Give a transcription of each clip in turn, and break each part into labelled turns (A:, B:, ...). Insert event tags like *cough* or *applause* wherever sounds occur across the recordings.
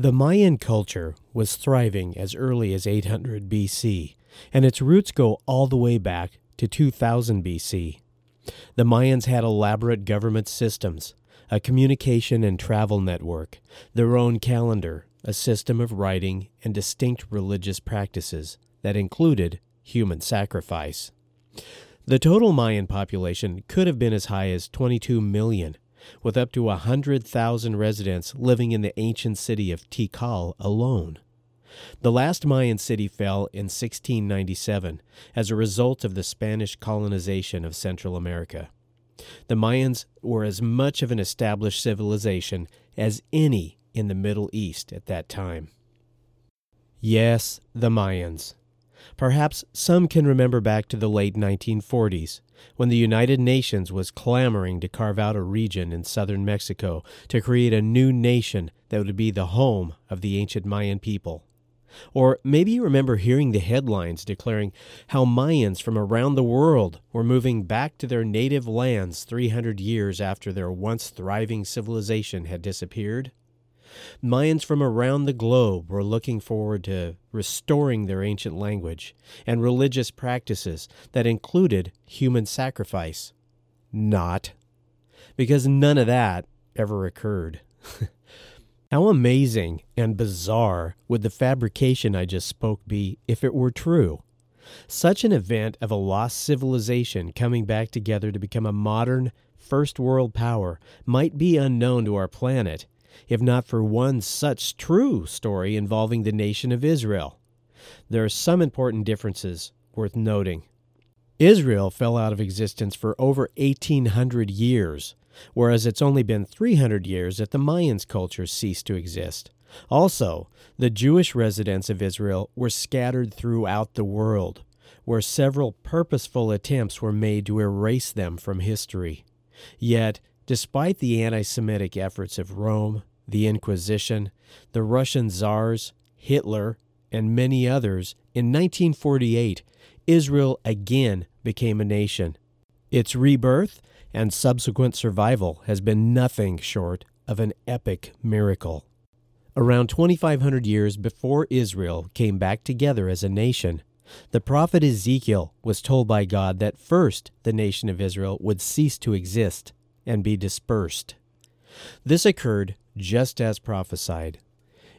A: The Mayan culture was thriving as early as 800 BC, and its roots go all the way back to 2000 BC. The Mayans had elaborate government systems, a communication and travel network, their own calendar, a system of writing, and distinct religious practices that included human sacrifice. The total Mayan population could have been as high as 22 million, with up to 100,000 residents living in the ancient city of Tikal alone. The last Mayan city fell in 1697 as a result of the Spanish colonization of Central America. The Mayans were as much of an established civilization as any in the Middle East at that time. Yes, the Mayans. Perhaps some can remember back to the late 1940s, when the United Nations was clamoring to carve out a region in southern Mexico to create a new nation that would be the home of the ancient Mayan people. Or maybe you remember hearing the headlines declaring how Mayans from around the world were moving back to their native lands 300 years after their once thriving civilization had disappeared. Mayans from around the globe were looking forward to restoring their ancient language and religious practices that included human sacrifice. Not. Because none of that ever occurred. *laughs* How amazing and bizarre would the fabrication I just spoke be if it were true? Such an event of a lost civilization coming back together to become a modern, first world power might be unknown to our planet if not for one such true story involving the nation of Israel. There are some important differences worth noting. Israel fell out of existence for over 1800 years, whereas it's only been 300 years that the Mayans culture ceased to exist. Also, the Jewish residents of Israel were scattered throughout the world, where several purposeful attempts were made to erase them from history. Yet, despite the anti Semitic efforts of Rome, the Inquisition, the Russian czars, Hitler, and many others, in 1948, Israel again became a nation. Its rebirth and subsequent survival has been nothing short of an epic miracle. Around 2,500 years before Israel came back together as a nation, the prophet Ezekiel was told by God that first the nation of Israel would cease to exist and be dispersed. This occurred just as prophesied.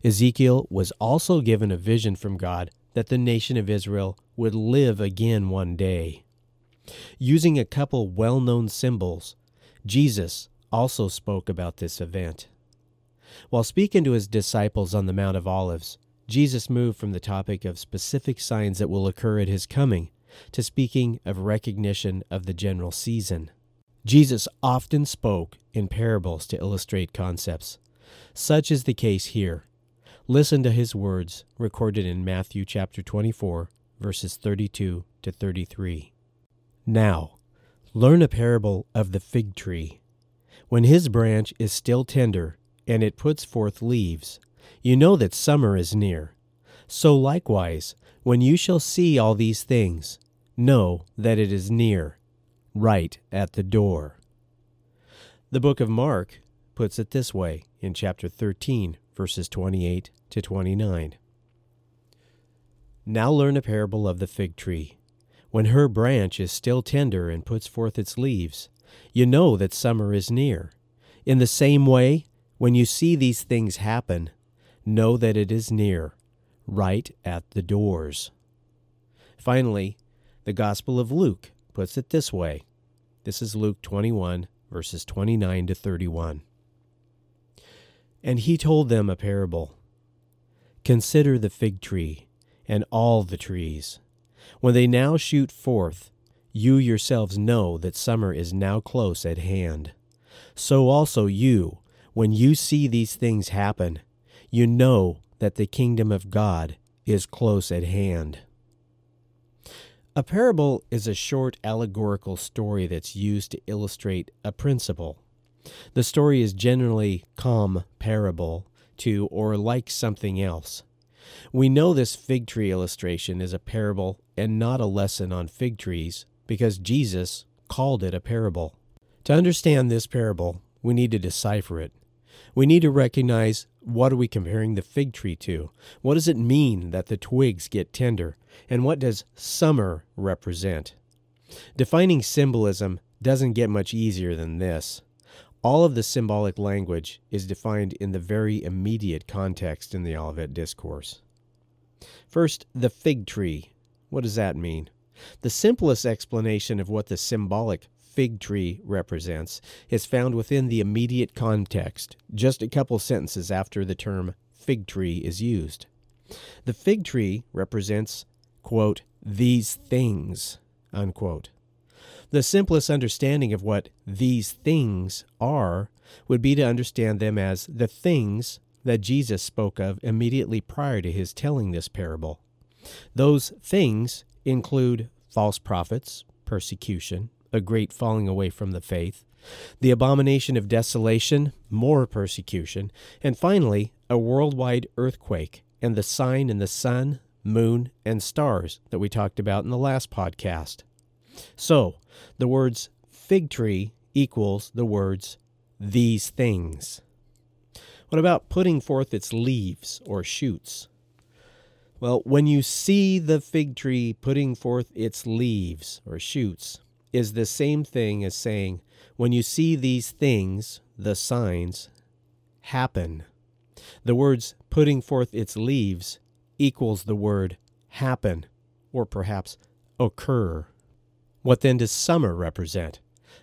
A: Ezekiel was also given a vision from God that the nation of Israel would live again one day. Using a couple well known symbols, Jesus also spoke about this event. While speaking to his disciples on the Mount of Olives, Jesus moved from the topic of specific signs that will occur at his coming to speaking of recognition of the general season. Jesus often spoke in parables to illustrate concepts. Such is the case here. Listen to his words recorded in Matthew chapter 24, verses 32 to 33. Now, learn a parable of the fig tree. When his branch is still tender and it puts forth leaves, you know that summer is near. So likewise, when you shall see all these things, know that it is near, right at the door. The book of Mark puts it this way in chapter 13, verses 28 to 29. Now learn a parable of the fig tree. When her branch is still tender and puts forth its leaves, you know that summer is near. In the same way, when you see these things happen, know that it is near, right at the doors. Finally, the Gospel of Luke puts it this way. This is Luke 21, verses 29 to 31. And he told them a parable Consider the fig tree and all the trees. When they now shoot forth, you yourselves know that summer is now close at hand. So also you, when you see these things happen, you know that the kingdom of God is close at hand. A parable is a short allegorical story that's used to illustrate a principle. The story is generally comparable to or like something else. We know this fig tree illustration is a parable and not a lesson on fig trees because Jesus called it a parable. To understand this parable, we need to decipher it. We need to recognize what are we comparing the fig tree to? What does it mean that the twigs get tender? And what does summer represent? Defining symbolism doesn't get much easier than this. All of the symbolic language is defined in the very immediate context in the Olivet Discourse. First, the fig tree. What does that mean? The simplest explanation of what the symbolic fig tree represents is found within the immediate context, just a couple sentences after the term fig tree is used. The fig tree represents, quote, these things, unquote. The simplest understanding of what these things are would be to understand them as the things that Jesus spoke of immediately prior to his telling this parable. Those things include false prophets, persecution, a great falling away from the faith, the abomination of desolation, more persecution, and finally, a worldwide earthquake and the sign in the sun, moon, and stars that we talked about in the last podcast. So, the words fig tree equals the words these things. What about putting forth its leaves or shoots? Well, when you see the fig tree putting forth its leaves or shoots, is the same thing as saying, when you see these things, the signs, happen. The words putting forth its leaves equals the word happen, or perhaps occur. What then does summer represent?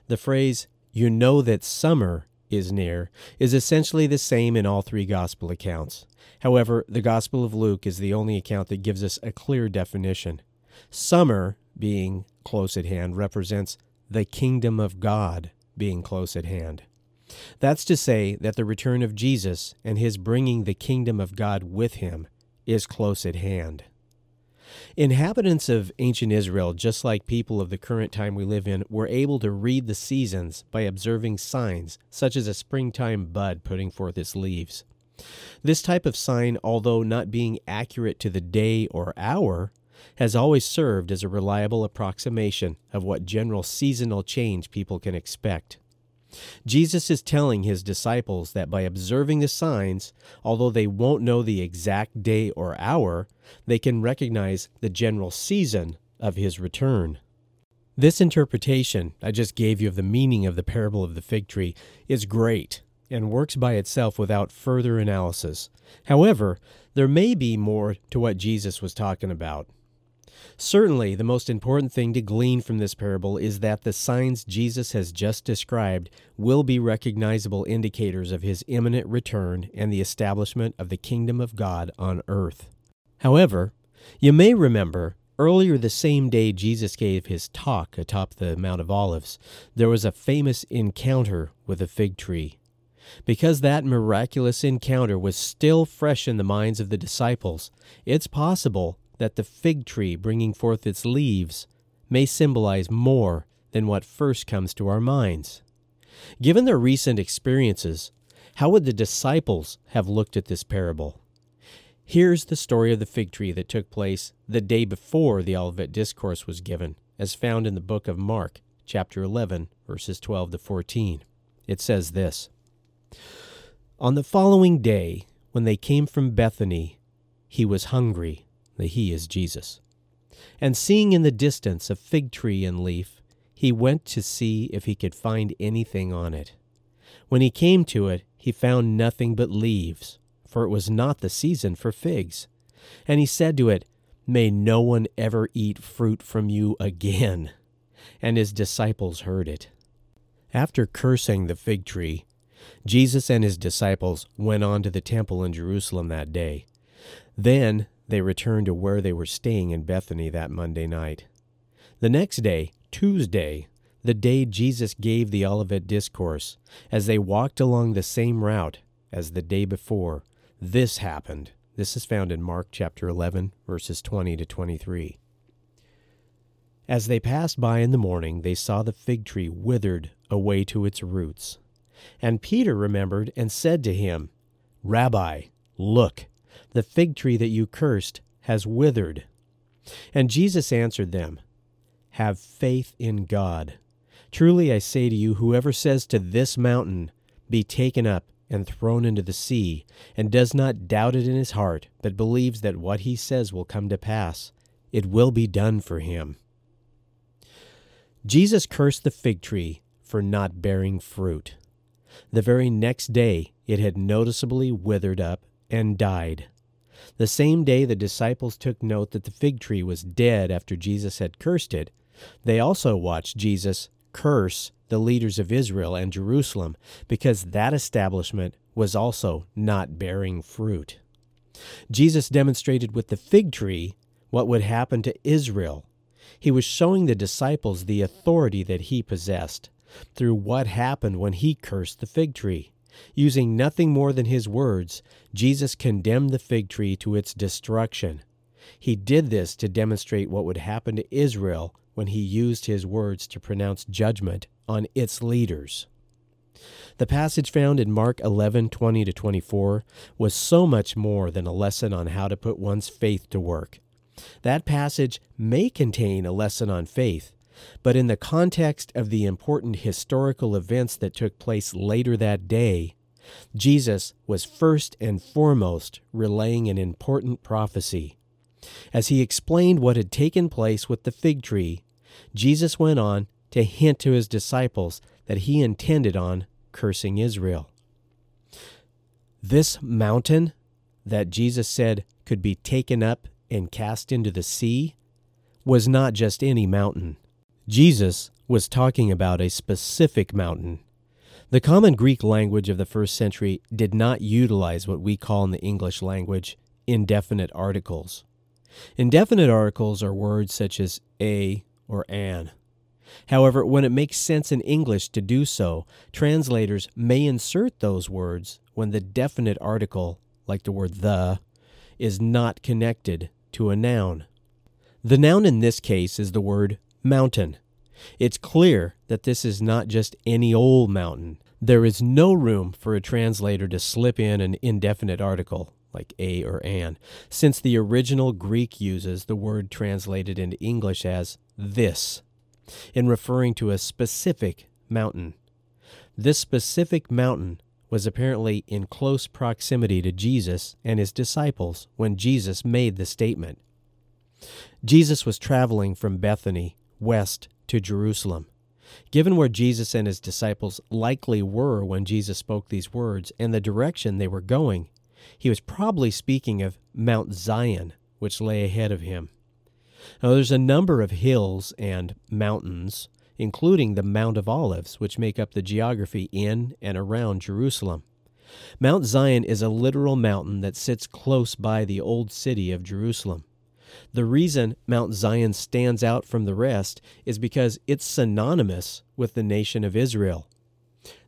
A: The phrase, you know that summer is near, is essentially the same in all three gospel accounts. However, the Gospel of Luke is the only account that gives us a clear definition. Summer, being close at hand, represents the kingdom of God being close at hand. That's to say that the return of Jesus and his bringing the kingdom of God with him is close at hand. Inhabitants of ancient Israel, just like people of the current time we live in, were able to read the seasons by observing signs, such as a springtime bud putting forth its leaves. This type of sign, although not being accurate to the day or hour, has always served as a reliable approximation of what general seasonal change people can expect. Jesus is telling his disciples that by observing the signs, although they won't know the exact day or hour, they can recognize the general season of his return. This interpretation I just gave you of the meaning of the parable of the fig tree is great and works by itself without further analysis. However, there may be more to what Jesus was talking about. Certainly, the most important thing to glean from this parable is that the signs Jesus has just described will be recognizable indicators of his imminent return and the establishment of the kingdom of God on earth. However, you may remember earlier the same day Jesus gave his talk atop the Mount of Olives, there was a famous encounter with a fig tree. Because that miraculous encounter was still fresh in the minds of the disciples, it's possible that the fig tree bringing forth its leaves may symbolize more than what first comes to our minds. Given their recent experiences, how would the disciples have looked at this parable? Here's the story of the fig tree that took place the day before the Olivet Discourse was given, as found in the book of Mark, chapter 11, verses 12 to 14. It says this On the following day, when they came from Bethany, he was hungry. The He is Jesus. And seeing in the distance a fig tree and leaf, he went to see if he could find anything on it. When he came to it, he found nothing but leaves, for it was not the season for figs. And he said to it, May no one ever eat fruit from you again. And his disciples heard it. After cursing the fig tree, Jesus and his disciples went on to the temple in Jerusalem that day. Then they returned to where they were staying in Bethany that Monday night. The next day, Tuesday, the day Jesus gave the Olivet Discourse, as they walked along the same route as the day before, this happened. This is found in Mark chapter 11, verses 20 to 23. As they passed by in the morning, they saw the fig tree withered away to its roots. And Peter remembered and said to him, Rabbi, look, the fig tree that you cursed has withered. And Jesus answered them, Have faith in God. Truly I say to you, whoever says to this mountain, Be taken up and thrown into the sea, and does not doubt it in his heart, but believes that what he says will come to pass, it will be done for him. Jesus cursed the fig tree for not bearing fruit. The very next day it had noticeably withered up and died. The same day the disciples took note that the fig tree was dead after Jesus had cursed it, they also watched Jesus curse the leaders of Israel and Jerusalem because that establishment was also not bearing fruit. Jesus demonstrated with the fig tree what would happen to Israel. He was showing the disciples the authority that he possessed through what happened when he cursed the fig tree. Using nothing more than his words, Jesus condemned the fig tree to its destruction. He did this to demonstrate what would happen to Israel when he used his words to pronounce judgment on its leaders. The passage found in Mark 11:20 to 24 was so much more than a lesson on how to put one's faith to work. That passage may contain a lesson on faith, but in the context of the important historical events that took place later that day, Jesus was first and foremost relaying an important prophecy. As he explained what had taken place with the fig tree, Jesus went on to hint to his disciples that he intended on cursing Israel. This mountain that Jesus said could be taken up and cast into the sea was not just any mountain. Jesus was talking about a specific mountain. The common Greek language of the first century did not utilize what we call in the English language indefinite articles. Indefinite articles are words such as a or an. However, when it makes sense in English to do so, translators may insert those words when the definite article, like the word the, is not connected to a noun. The noun in this case is the word mountain. It's clear that this is not just any old mountain. There is no room for a translator to slip in an indefinite article, like a or an, since the original Greek uses the word translated into English as this in referring to a specific mountain. This specific mountain was apparently in close proximity to Jesus and his disciples when Jesus made the statement. Jesus was traveling from Bethany west to Jerusalem. Given where Jesus and his disciples likely were when Jesus spoke these words and the direction they were going, he was probably speaking of Mount Zion, which lay ahead of him. Now, there's a number of hills and mountains, including the Mount of Olives, which make up the geography in and around Jerusalem. Mount Zion is a literal mountain that sits close by the old city of Jerusalem. The reason Mount Zion stands out from the rest is because it's synonymous with the nation of Israel.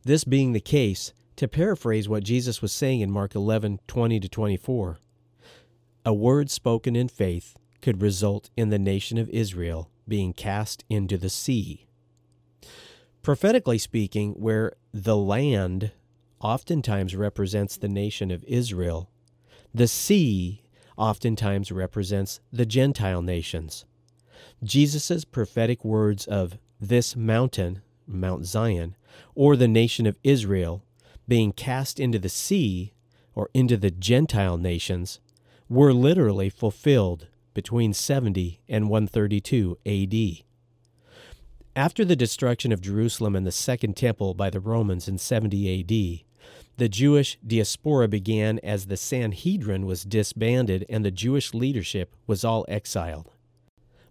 A: This being the case, to paraphrase what Jesus was saying in Mark 11 20 to 24, a word spoken in faith could result in the nation of Israel being cast into the sea. Prophetically speaking, where the land oftentimes represents the nation of Israel, the sea oftentimes represents the Gentile nations. Jesus' prophetic words of this mountain, Mount Zion, or the nation of Israel being cast into the sea or into the Gentile nations were literally fulfilled between 70 and 132 AD. After the destruction of Jerusalem and the Second Temple by the Romans in 70 AD, the Jewish diaspora began as the Sanhedrin was disbanded and the Jewish leadership was all exiled.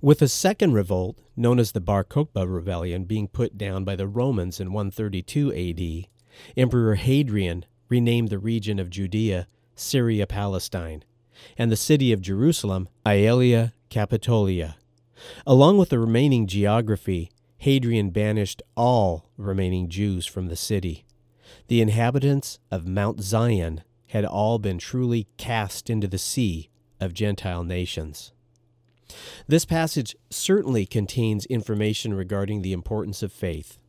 A: With a second revolt, known as the Bar Kokhba Rebellion, being put down by the Romans in 132 AD, Emperor Hadrian renamed the region of Judea Syria Palestine, and the city of Jerusalem Aelia Capitolia. Along with the remaining geography, Hadrian banished all remaining Jews from the city. The inhabitants of Mount Zion had all been truly cast into the sea of Gentile nations. This passage certainly contains information regarding the importance of faith.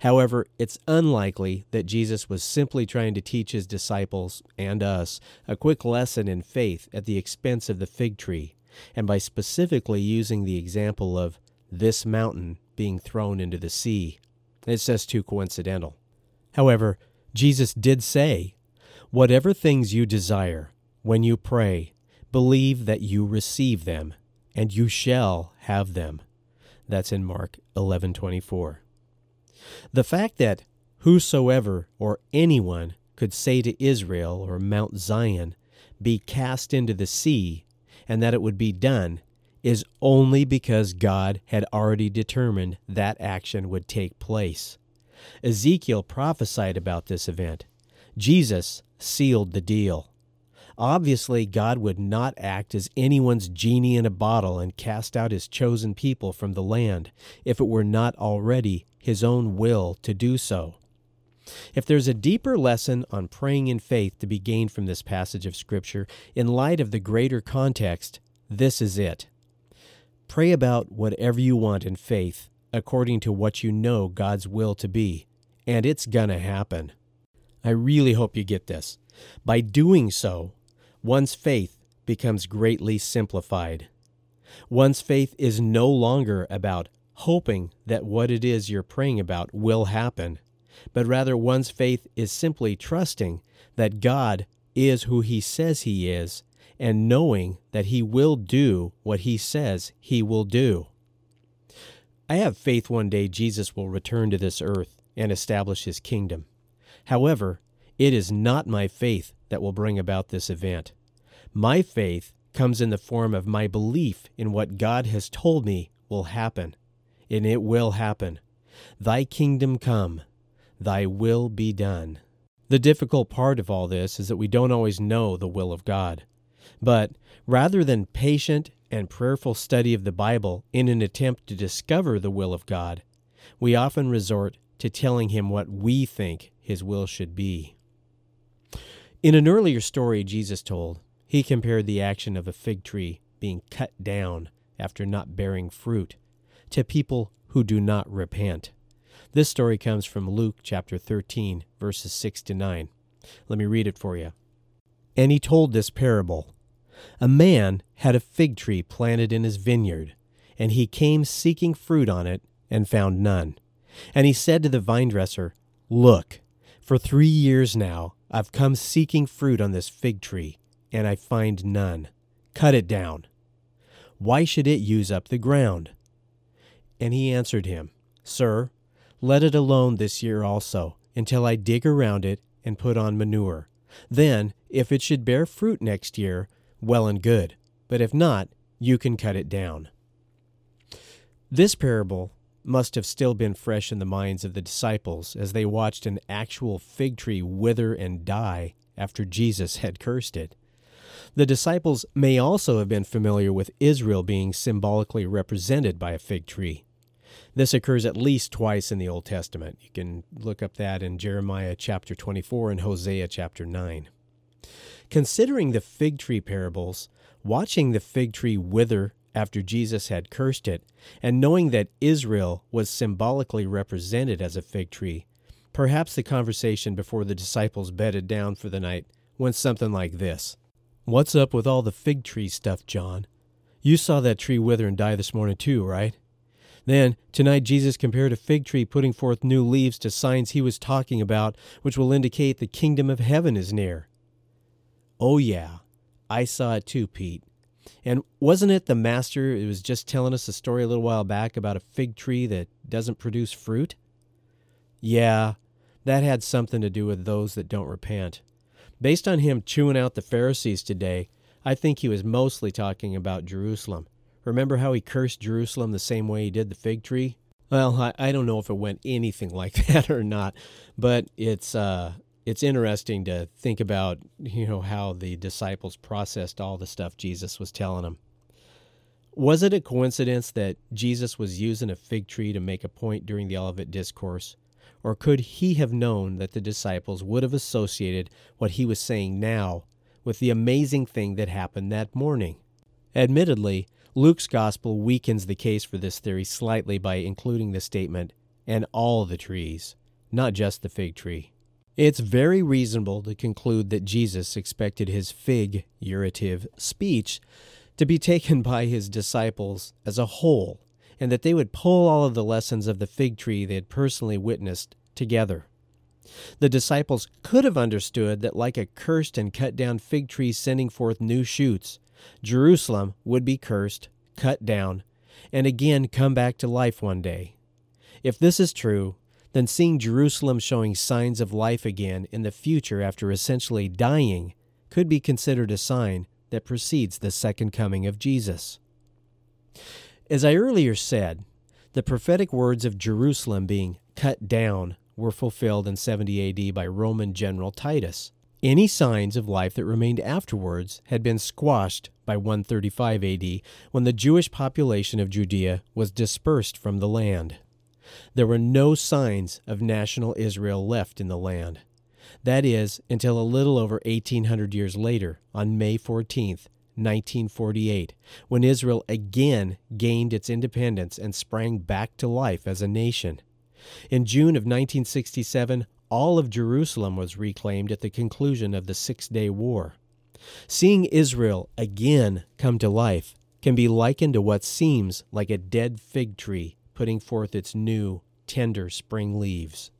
A: However, it's unlikely that Jesus was simply trying to teach his disciples and us a quick lesson in faith at the expense of the fig tree, and by specifically using the example of this mountain being thrown into the sea. It's just too coincidental. However, Jesus did say, Whatever things you desire, when you pray, believe that you receive them, and you shall have them. That's in Mark 11:24. The fact that whosoever or anyone could say to Israel or Mount Zion, be cast into the sea, and that it would be done, is only because God had already determined that action would take place. Ezekiel prophesied about this event. Jesus sealed the deal. Obviously, God would not act as anyone's genie in a bottle and cast out his chosen people from the land if it were not already his own will to do so. If there's a deeper lesson on praying in faith to be gained from this passage of Scripture, in light of the greater context, this is it. Pray about whatever you want in faith, according to what you know God's will to be, and it's gonna happen. I really hope you get this. By doing so, one's faith becomes greatly simplified. One's faith is no longer about hoping that what it is you're praying about will happen, but rather one's faith is simply trusting that God is who He says He is and knowing that He will do what He says He will do. I have faith one day Jesus will return to this earth and establish His kingdom. However, it is not my faith that will bring about this event. My faith comes in the form of my belief in what God has told me will happen, and it will happen. Thy kingdom come, thy will be done. The difficult part of all this is that we don't always know the will of God. But rather than patient and prayerful study of the Bible in an attempt to discover the will of God, we often resort to telling Him what we think His will should be. In an earlier story Jesus told, he compared the action of a fig tree being cut down after not bearing fruit to people who do not repent. This story comes from Luke chapter 13, verses 6 to 9. Let me read it for you. And he told this parable A man had a fig tree planted in his vineyard, and he came seeking fruit on it, and found none. And he said to the vine dresser, Look, for three years now I've come seeking fruit on this fig tree, and I find none. Cut it down. Why should it use up the ground? And he answered him, Sir, let it alone this year also, until I dig around it and put on manure. Then, if it should bear fruit next year, well and good. But if not, you can cut it down. This parable must have still been fresh in the minds of the disciples as they watched an actual fig tree wither and die after Jesus had cursed it. The disciples may also have been familiar with Israel being symbolically represented by a fig tree. This occurs at least twice in the Old Testament. You can look up that in Jeremiah chapter 24 and Hosea chapter 9. Considering the fig tree parables, watching the fig tree wither after Jesus had cursed it, and knowing that Israel was symbolically represented as a fig tree, perhaps the conversation before the disciples bedded down for the night went something like this What's up with all the fig tree stuff, John? You saw that tree wither and die this morning, too, right? Then, tonight, Jesus compared a fig tree putting forth new leaves to signs he was talking about, which will indicate the kingdom of heaven is near. Oh, yeah, I saw it too, Pete. And wasn't it the master It was just telling us a story a little while back about a fig tree that doesn't produce fruit? Yeah, that had something to do with those that don't repent. Based on him chewing out the Pharisees today, I think he was mostly talking about Jerusalem. Remember how he cursed Jerusalem the same way he did the fig tree? Well, I, I don't know if it went anything *laughs* like that or not, but it's uh, it's interesting to think about, you know, how the disciples processed all the stuff Jesus was telling them. Was it a coincidence that Jesus was using a fig tree to make a point during the Olivet Discourse? Or could he have known that the disciples would have associated what he was saying now with the amazing thing that happened that morning? Admittedly, Luke's gospel weakens the case for this theory slightly by including the statement, and all the trees, not just the fig tree. It's very reasonable to conclude that Jesus expected his figurative speech to be taken *laughs* by his disciples as a whole, and that they would pull all of the lessons of the fig tree they had personally witnessed together. The disciples could have understood that, like a cursed and cut down fig tree sending forth new shoots, Jerusalem would be cursed, cut down, and again come back to life one day. If this is true, then seeing Jerusalem showing signs of life again in the future after essentially dying could be considered a sign that precedes the second coming of Jesus. As I earlier said, the prophetic words of Jerusalem being cut down were fulfilled in 70 AD by Roman general Titus. Any signs of life that remained afterwards had been squashed by 135 AD when the Jewish population of Judea was dispersed from the land. There were no signs of national Israel left in the land. That is, until a little over 1800 years later, on May 14, 1948, when Israel again gained its independence and sprang back to life as a nation. In June of 1967, all of Jerusalem was reclaimed at the conclusion of the Six Day War. Seeing Israel again come to life can be likened to what seems like a dead fig tree putting forth its new, tender spring leaves.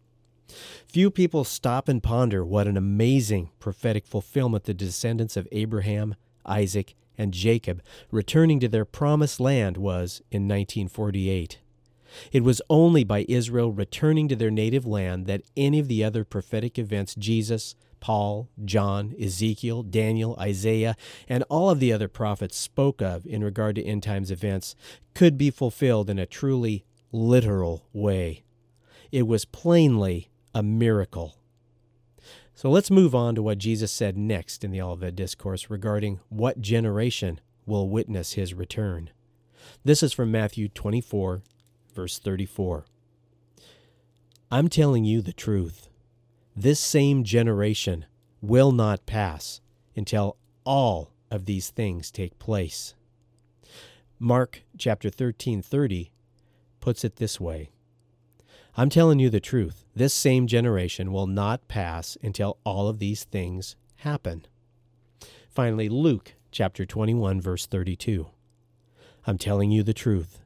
A: Few people stop and ponder what an amazing prophetic fulfillment the descendants of Abraham, Isaac, and Jacob returning to their promised land was in 1948. It was only by Israel returning to their native land that any of the other prophetic events Jesus, Paul, John, Ezekiel, Daniel, Isaiah, and all of the other prophets spoke of in regard to end times events could be fulfilled in a truly literal way. It was plainly a miracle. So let's move on to what Jesus said next in the Olivet Discourse regarding what generation will witness his return. This is from Matthew 24, verse 34. I'm telling you the truth. This same generation will not pass until all of these things take place. Mark chapter 13:30 puts it this way. I'm telling you the truth. This same generation will not pass until all of these things happen. Finally, Luke chapter 21, verse 32. I'm telling you the truth.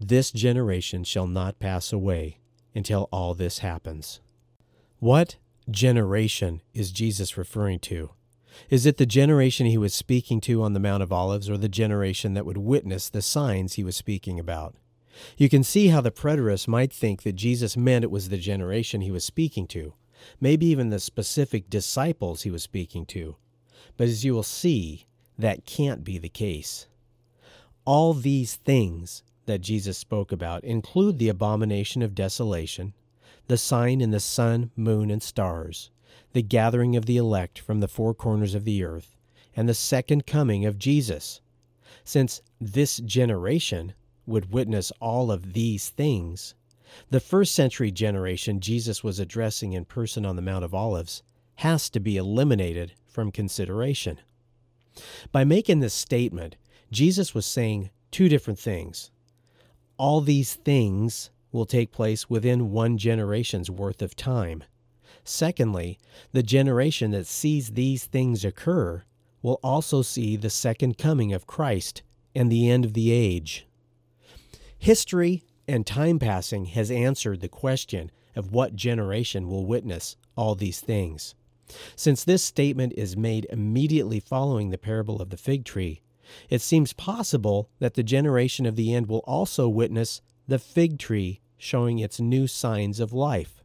A: This generation shall not pass away until all this happens. What generation is Jesus referring to? Is it the generation he was speaking to on the Mount of Olives, or the generation that would witness the signs he was speaking about? You can see how the preterist might think that Jesus meant it was the generation he was speaking to, maybe even the specific disciples he was speaking to. But as you will see, that can't be the case. All these things that Jesus spoke about include the abomination of desolation, the sign in the sun, moon, and stars, the gathering of the elect from the four corners of the earth, and the second coming of Jesus. Since this generation would witness all of these things, the first century generation Jesus was addressing in person on the Mount of Olives has to be eliminated from consideration. By making this statement, Jesus was saying two different things. All these things will take place within one generation's worth of time. Secondly, the generation that sees these things occur will also see the second coming of Christ and the end of the age. History and time passing has answered the question of what generation will witness all these things. Since this statement is made immediately following the parable of the fig tree, it seems possible that the generation of the end will also witness the fig tree showing its new signs of life.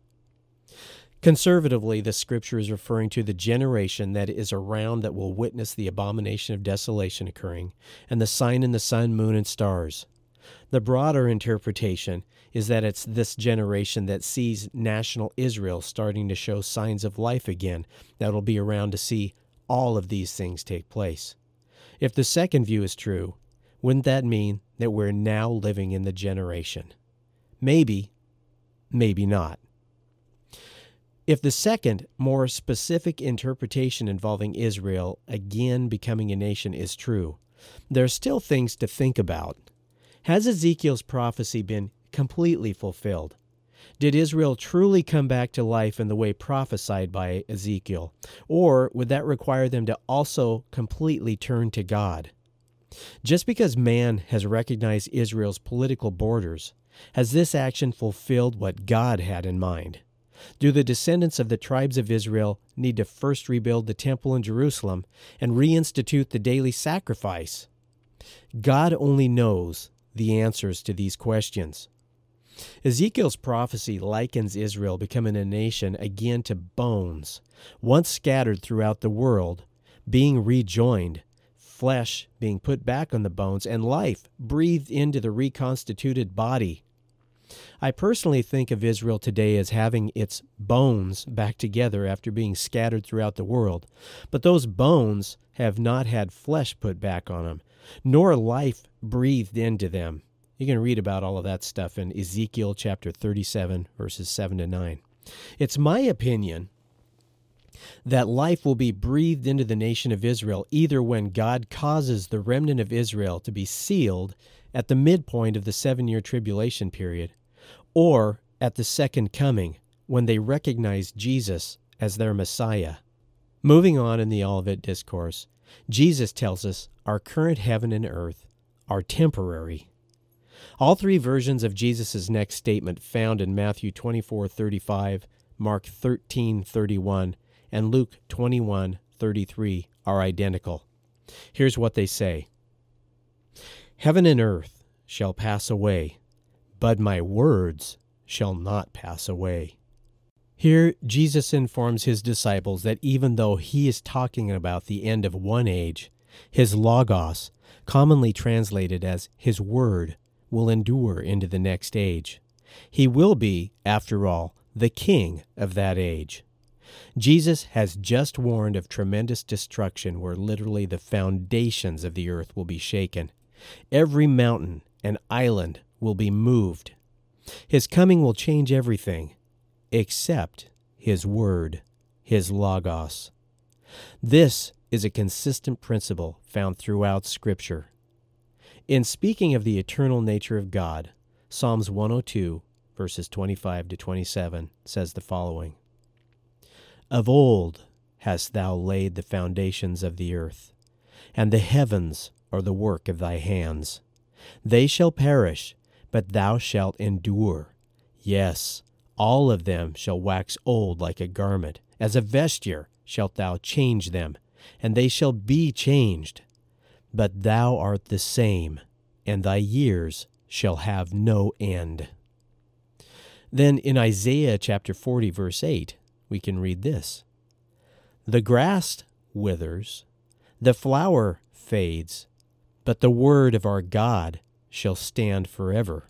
A: Conservatively, the scripture is referring to the generation that is around that will witness the abomination of desolation occurring, and the sign in the sun, moon, and stars. The broader interpretation is that it's this generation that sees national Israel starting to show signs of life again that will be around to see all of these things take place. If the second view is true, wouldn't that mean that we're now living in the generation? Maybe, maybe not. If the second, more specific interpretation involving Israel again becoming a nation is true, there are still things to think about has Ezekiel's prophecy been completely fulfilled? Did Israel truly come back to life in the way prophesied by Ezekiel? Or would that require them to also completely turn to God? Just because man has recognized Israel's political borders, has this action fulfilled what God had in mind? Do the descendants of the tribes of Israel need to first rebuild the temple in Jerusalem and reinstitute the daily sacrifice? God only knows the answers to these questions. Ezekiel's prophecy likens Israel becoming a nation again to bones, once scattered throughout the world, being rejoined, flesh being put back on the bones, and life breathed into the reconstituted body. I personally think of Israel today as having its bones back together after being scattered throughout the world, but those bones have not had flesh put back on them, nor life breathed into them. You can read about all of that stuff in Ezekiel chapter 37, verses 7 to 9. It's my opinion that life will be breathed into the nation of Israel either when God causes the remnant of Israel to be sealed at the midpoint of the seven year tribulation period, or at the second coming when they recognize Jesus as their Messiah. Moving on in the Olivet Discourse, Jesus tells us our current heaven and earth are temporary. All three versions of Jesus' next statement found in Matthew 24:35, Mark 13:31, and Luke 21:33 are identical. Here's what they say. Heaven and earth shall pass away, but my words shall not pass away. Here, Jesus informs his disciples that even though he is talking about the end of one age, his Logos, commonly translated as his Word, will endure into the next age. He will be, after all, the King of that age. Jesus has just warned of tremendous destruction where literally the foundations of the earth will be shaken. Every mountain and island will be moved. His coming will change everything except His Word, His Logos. This is a consistent principle found throughout Scripture. In speaking of the eternal nature of God, Psalms 102, verses 25 to 27, says the following Of old hast thou laid the foundations of the earth, and the heavens are the work of thy hands. They shall perish, but thou shalt endure. Yes, all of them shall wax old like a garment. As a vesture shalt thou change them, and they shall be changed. But thou art the same, and thy years shall have no end. Then in Isaiah chapter 40, verse 8, we can read this The grass withers, the flower fades, but the word of our God shall stand forever.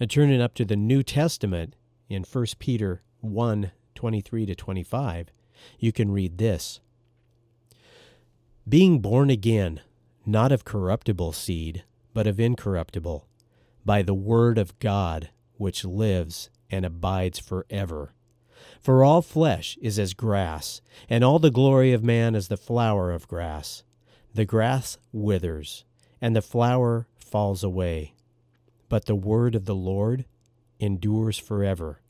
A: And turning up to the New Testament in 1 Peter 1 23 to 25, you can read this Being born again, not of corruptible seed, but of incorruptible, by the word of God, which lives and abides forever. For all flesh is as grass, and all the glory of man as the flower of grass. The grass withers, and the flower falls away. But the word of the Lord endures forever.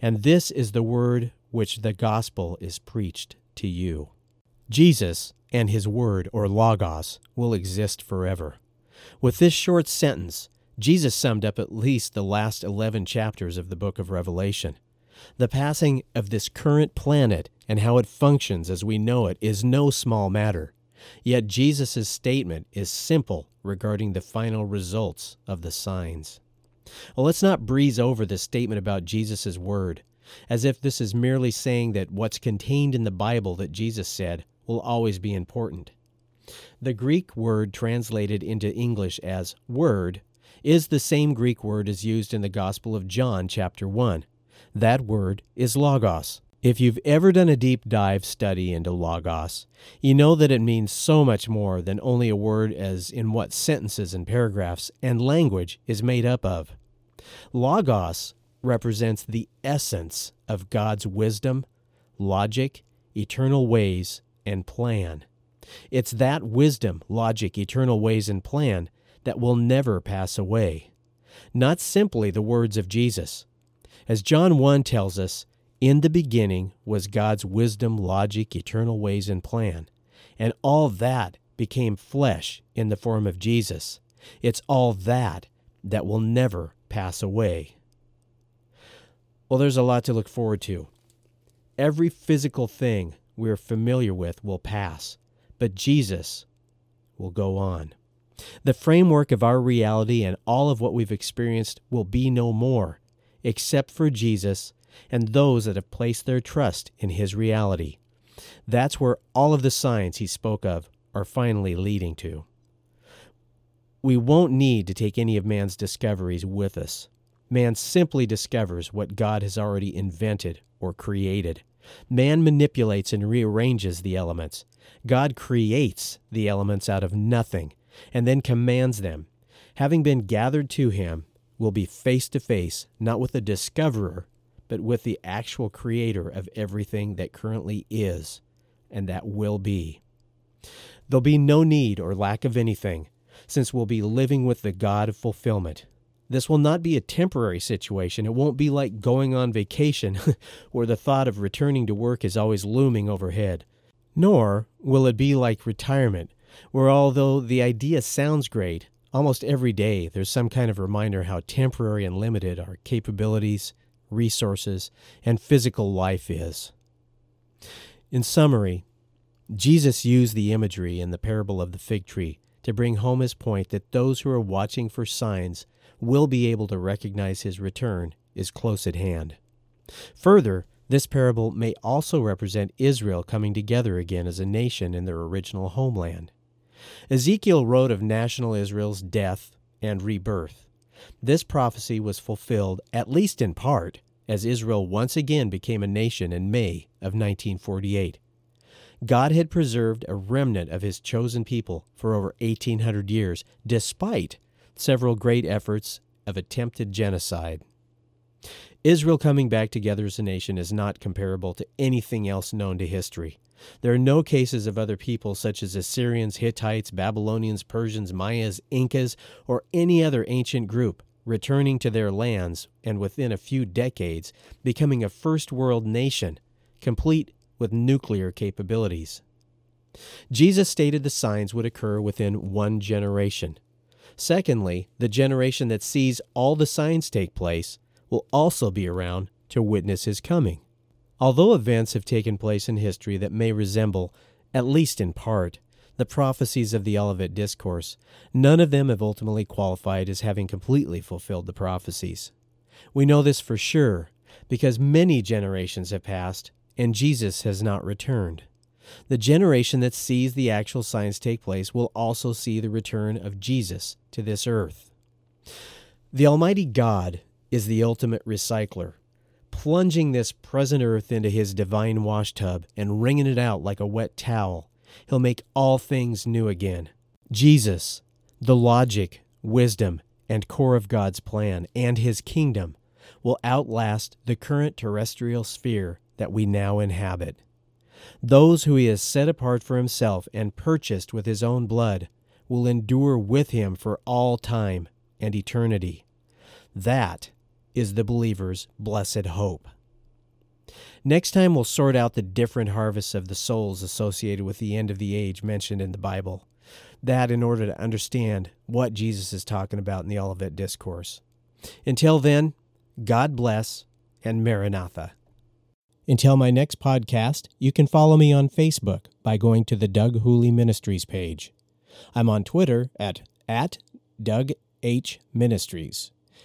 A: And this is the word which the gospel is preached to you. Jesus and his word, or Logos, will exist forever. With this short sentence, Jesus summed up at least the last 11 chapters of the book of Revelation. The passing of this current planet and how it functions as we know it is no small matter. Yet Jesus' statement is simple regarding the final results of the signs. Well, let's not breeze over this statement about Jesus' word, as if this is merely saying that what's contained in the Bible that Jesus said will always be important. The Greek word translated into English as word is the same Greek word as used in the Gospel of John, chapter 1. That word is logos. If you've ever done a deep dive study into Logos, you know that it means so much more than only a word as in what sentences and paragraphs and language is made up of. Logos represents the essence of God's wisdom, logic, eternal ways, and plan. It's that wisdom, logic, eternal ways, and plan that will never pass away. Not simply the words of Jesus. As John 1 tells us, in the beginning was God's wisdom, logic, eternal ways, and plan. And all that became flesh in the form of Jesus. It's all that that will never pass away. Well, there's a lot to look forward to. Every physical thing we're familiar with will pass, but Jesus will go on. The framework of our reality and all of what we've experienced will be no more, except for Jesus and those that have placed their trust in his reality. That's where all of the signs he spoke of are finally leading to. We won't need to take any of man's discoveries with us. Man simply discovers what God has already invented or created. Man manipulates and rearranges the elements. God creates the elements out of nothing and then commands them. Having been gathered to him, will be face to face not with the discoverer, but with the actual creator of everything that currently is and that will be. There'll be no need or lack of anything, since we'll be living with the God of fulfillment. This will not be a temporary situation. It won't be like going on vacation, *laughs* where the thought of returning to work is always looming overhead. Nor will it be like retirement, where although the idea sounds great, almost every day there's some kind of reminder how temporary and limited our capabilities, resources, and physical life is. In summary, Jesus used the imagery in the parable of the fig tree to bring home his point that those who are watching for signs will be able to recognize his return is close at hand. Further, this parable may also represent Israel coming together again as a nation in their original homeland. Ezekiel wrote of national Israel's death and rebirth. This prophecy was fulfilled, at least in part, as Israel once again became a nation in May of 1948. God had preserved a remnant of his chosen people for over 1800 years, despite several great efforts of attempted genocide. Israel coming back together as a nation is not comparable to anything else known to history. There are no cases of other peoples such as Assyrians, Hittites, Babylonians, Persians, Mayas, Incas, or any other ancient group returning to their lands and within a few decades becoming a first world nation, complete with nuclear capabilities. Jesus stated the signs would occur within one generation. Secondly, the generation that sees all the signs take place will also be around to witness his coming. Although events have taken place in history that may resemble, at least in part, the prophecies of the Olivet Discourse, none of them have ultimately qualified as having completely fulfilled the prophecies. We know this for sure because many generations have passed and Jesus has not returned. The generation that sees the actual signs take place will also see the return of Jesus to this earth. The Almighty God is the ultimate recycler plunging this present earth into his divine washtub and wringing it out like a wet towel. He'll make all things new again. Jesus, the logic, wisdom, and core of God's plan and his kingdom, will outlast the current terrestrial sphere that we now inhabit. Those who he has set apart for himself and purchased with his own blood will endure with him for all time and eternity. That is the believer's blessed hope. Next time, we'll sort out the different harvests of the souls associated with the end of the age mentioned in the Bible. That in order to understand what Jesus is talking about in the Olivet Discourse. Until then, God bless and Maranatha. Until my next podcast, you can follow me on Facebook by going to the Doug Hooley Ministries page. I'm on Twitter at, at Doug H. Ministries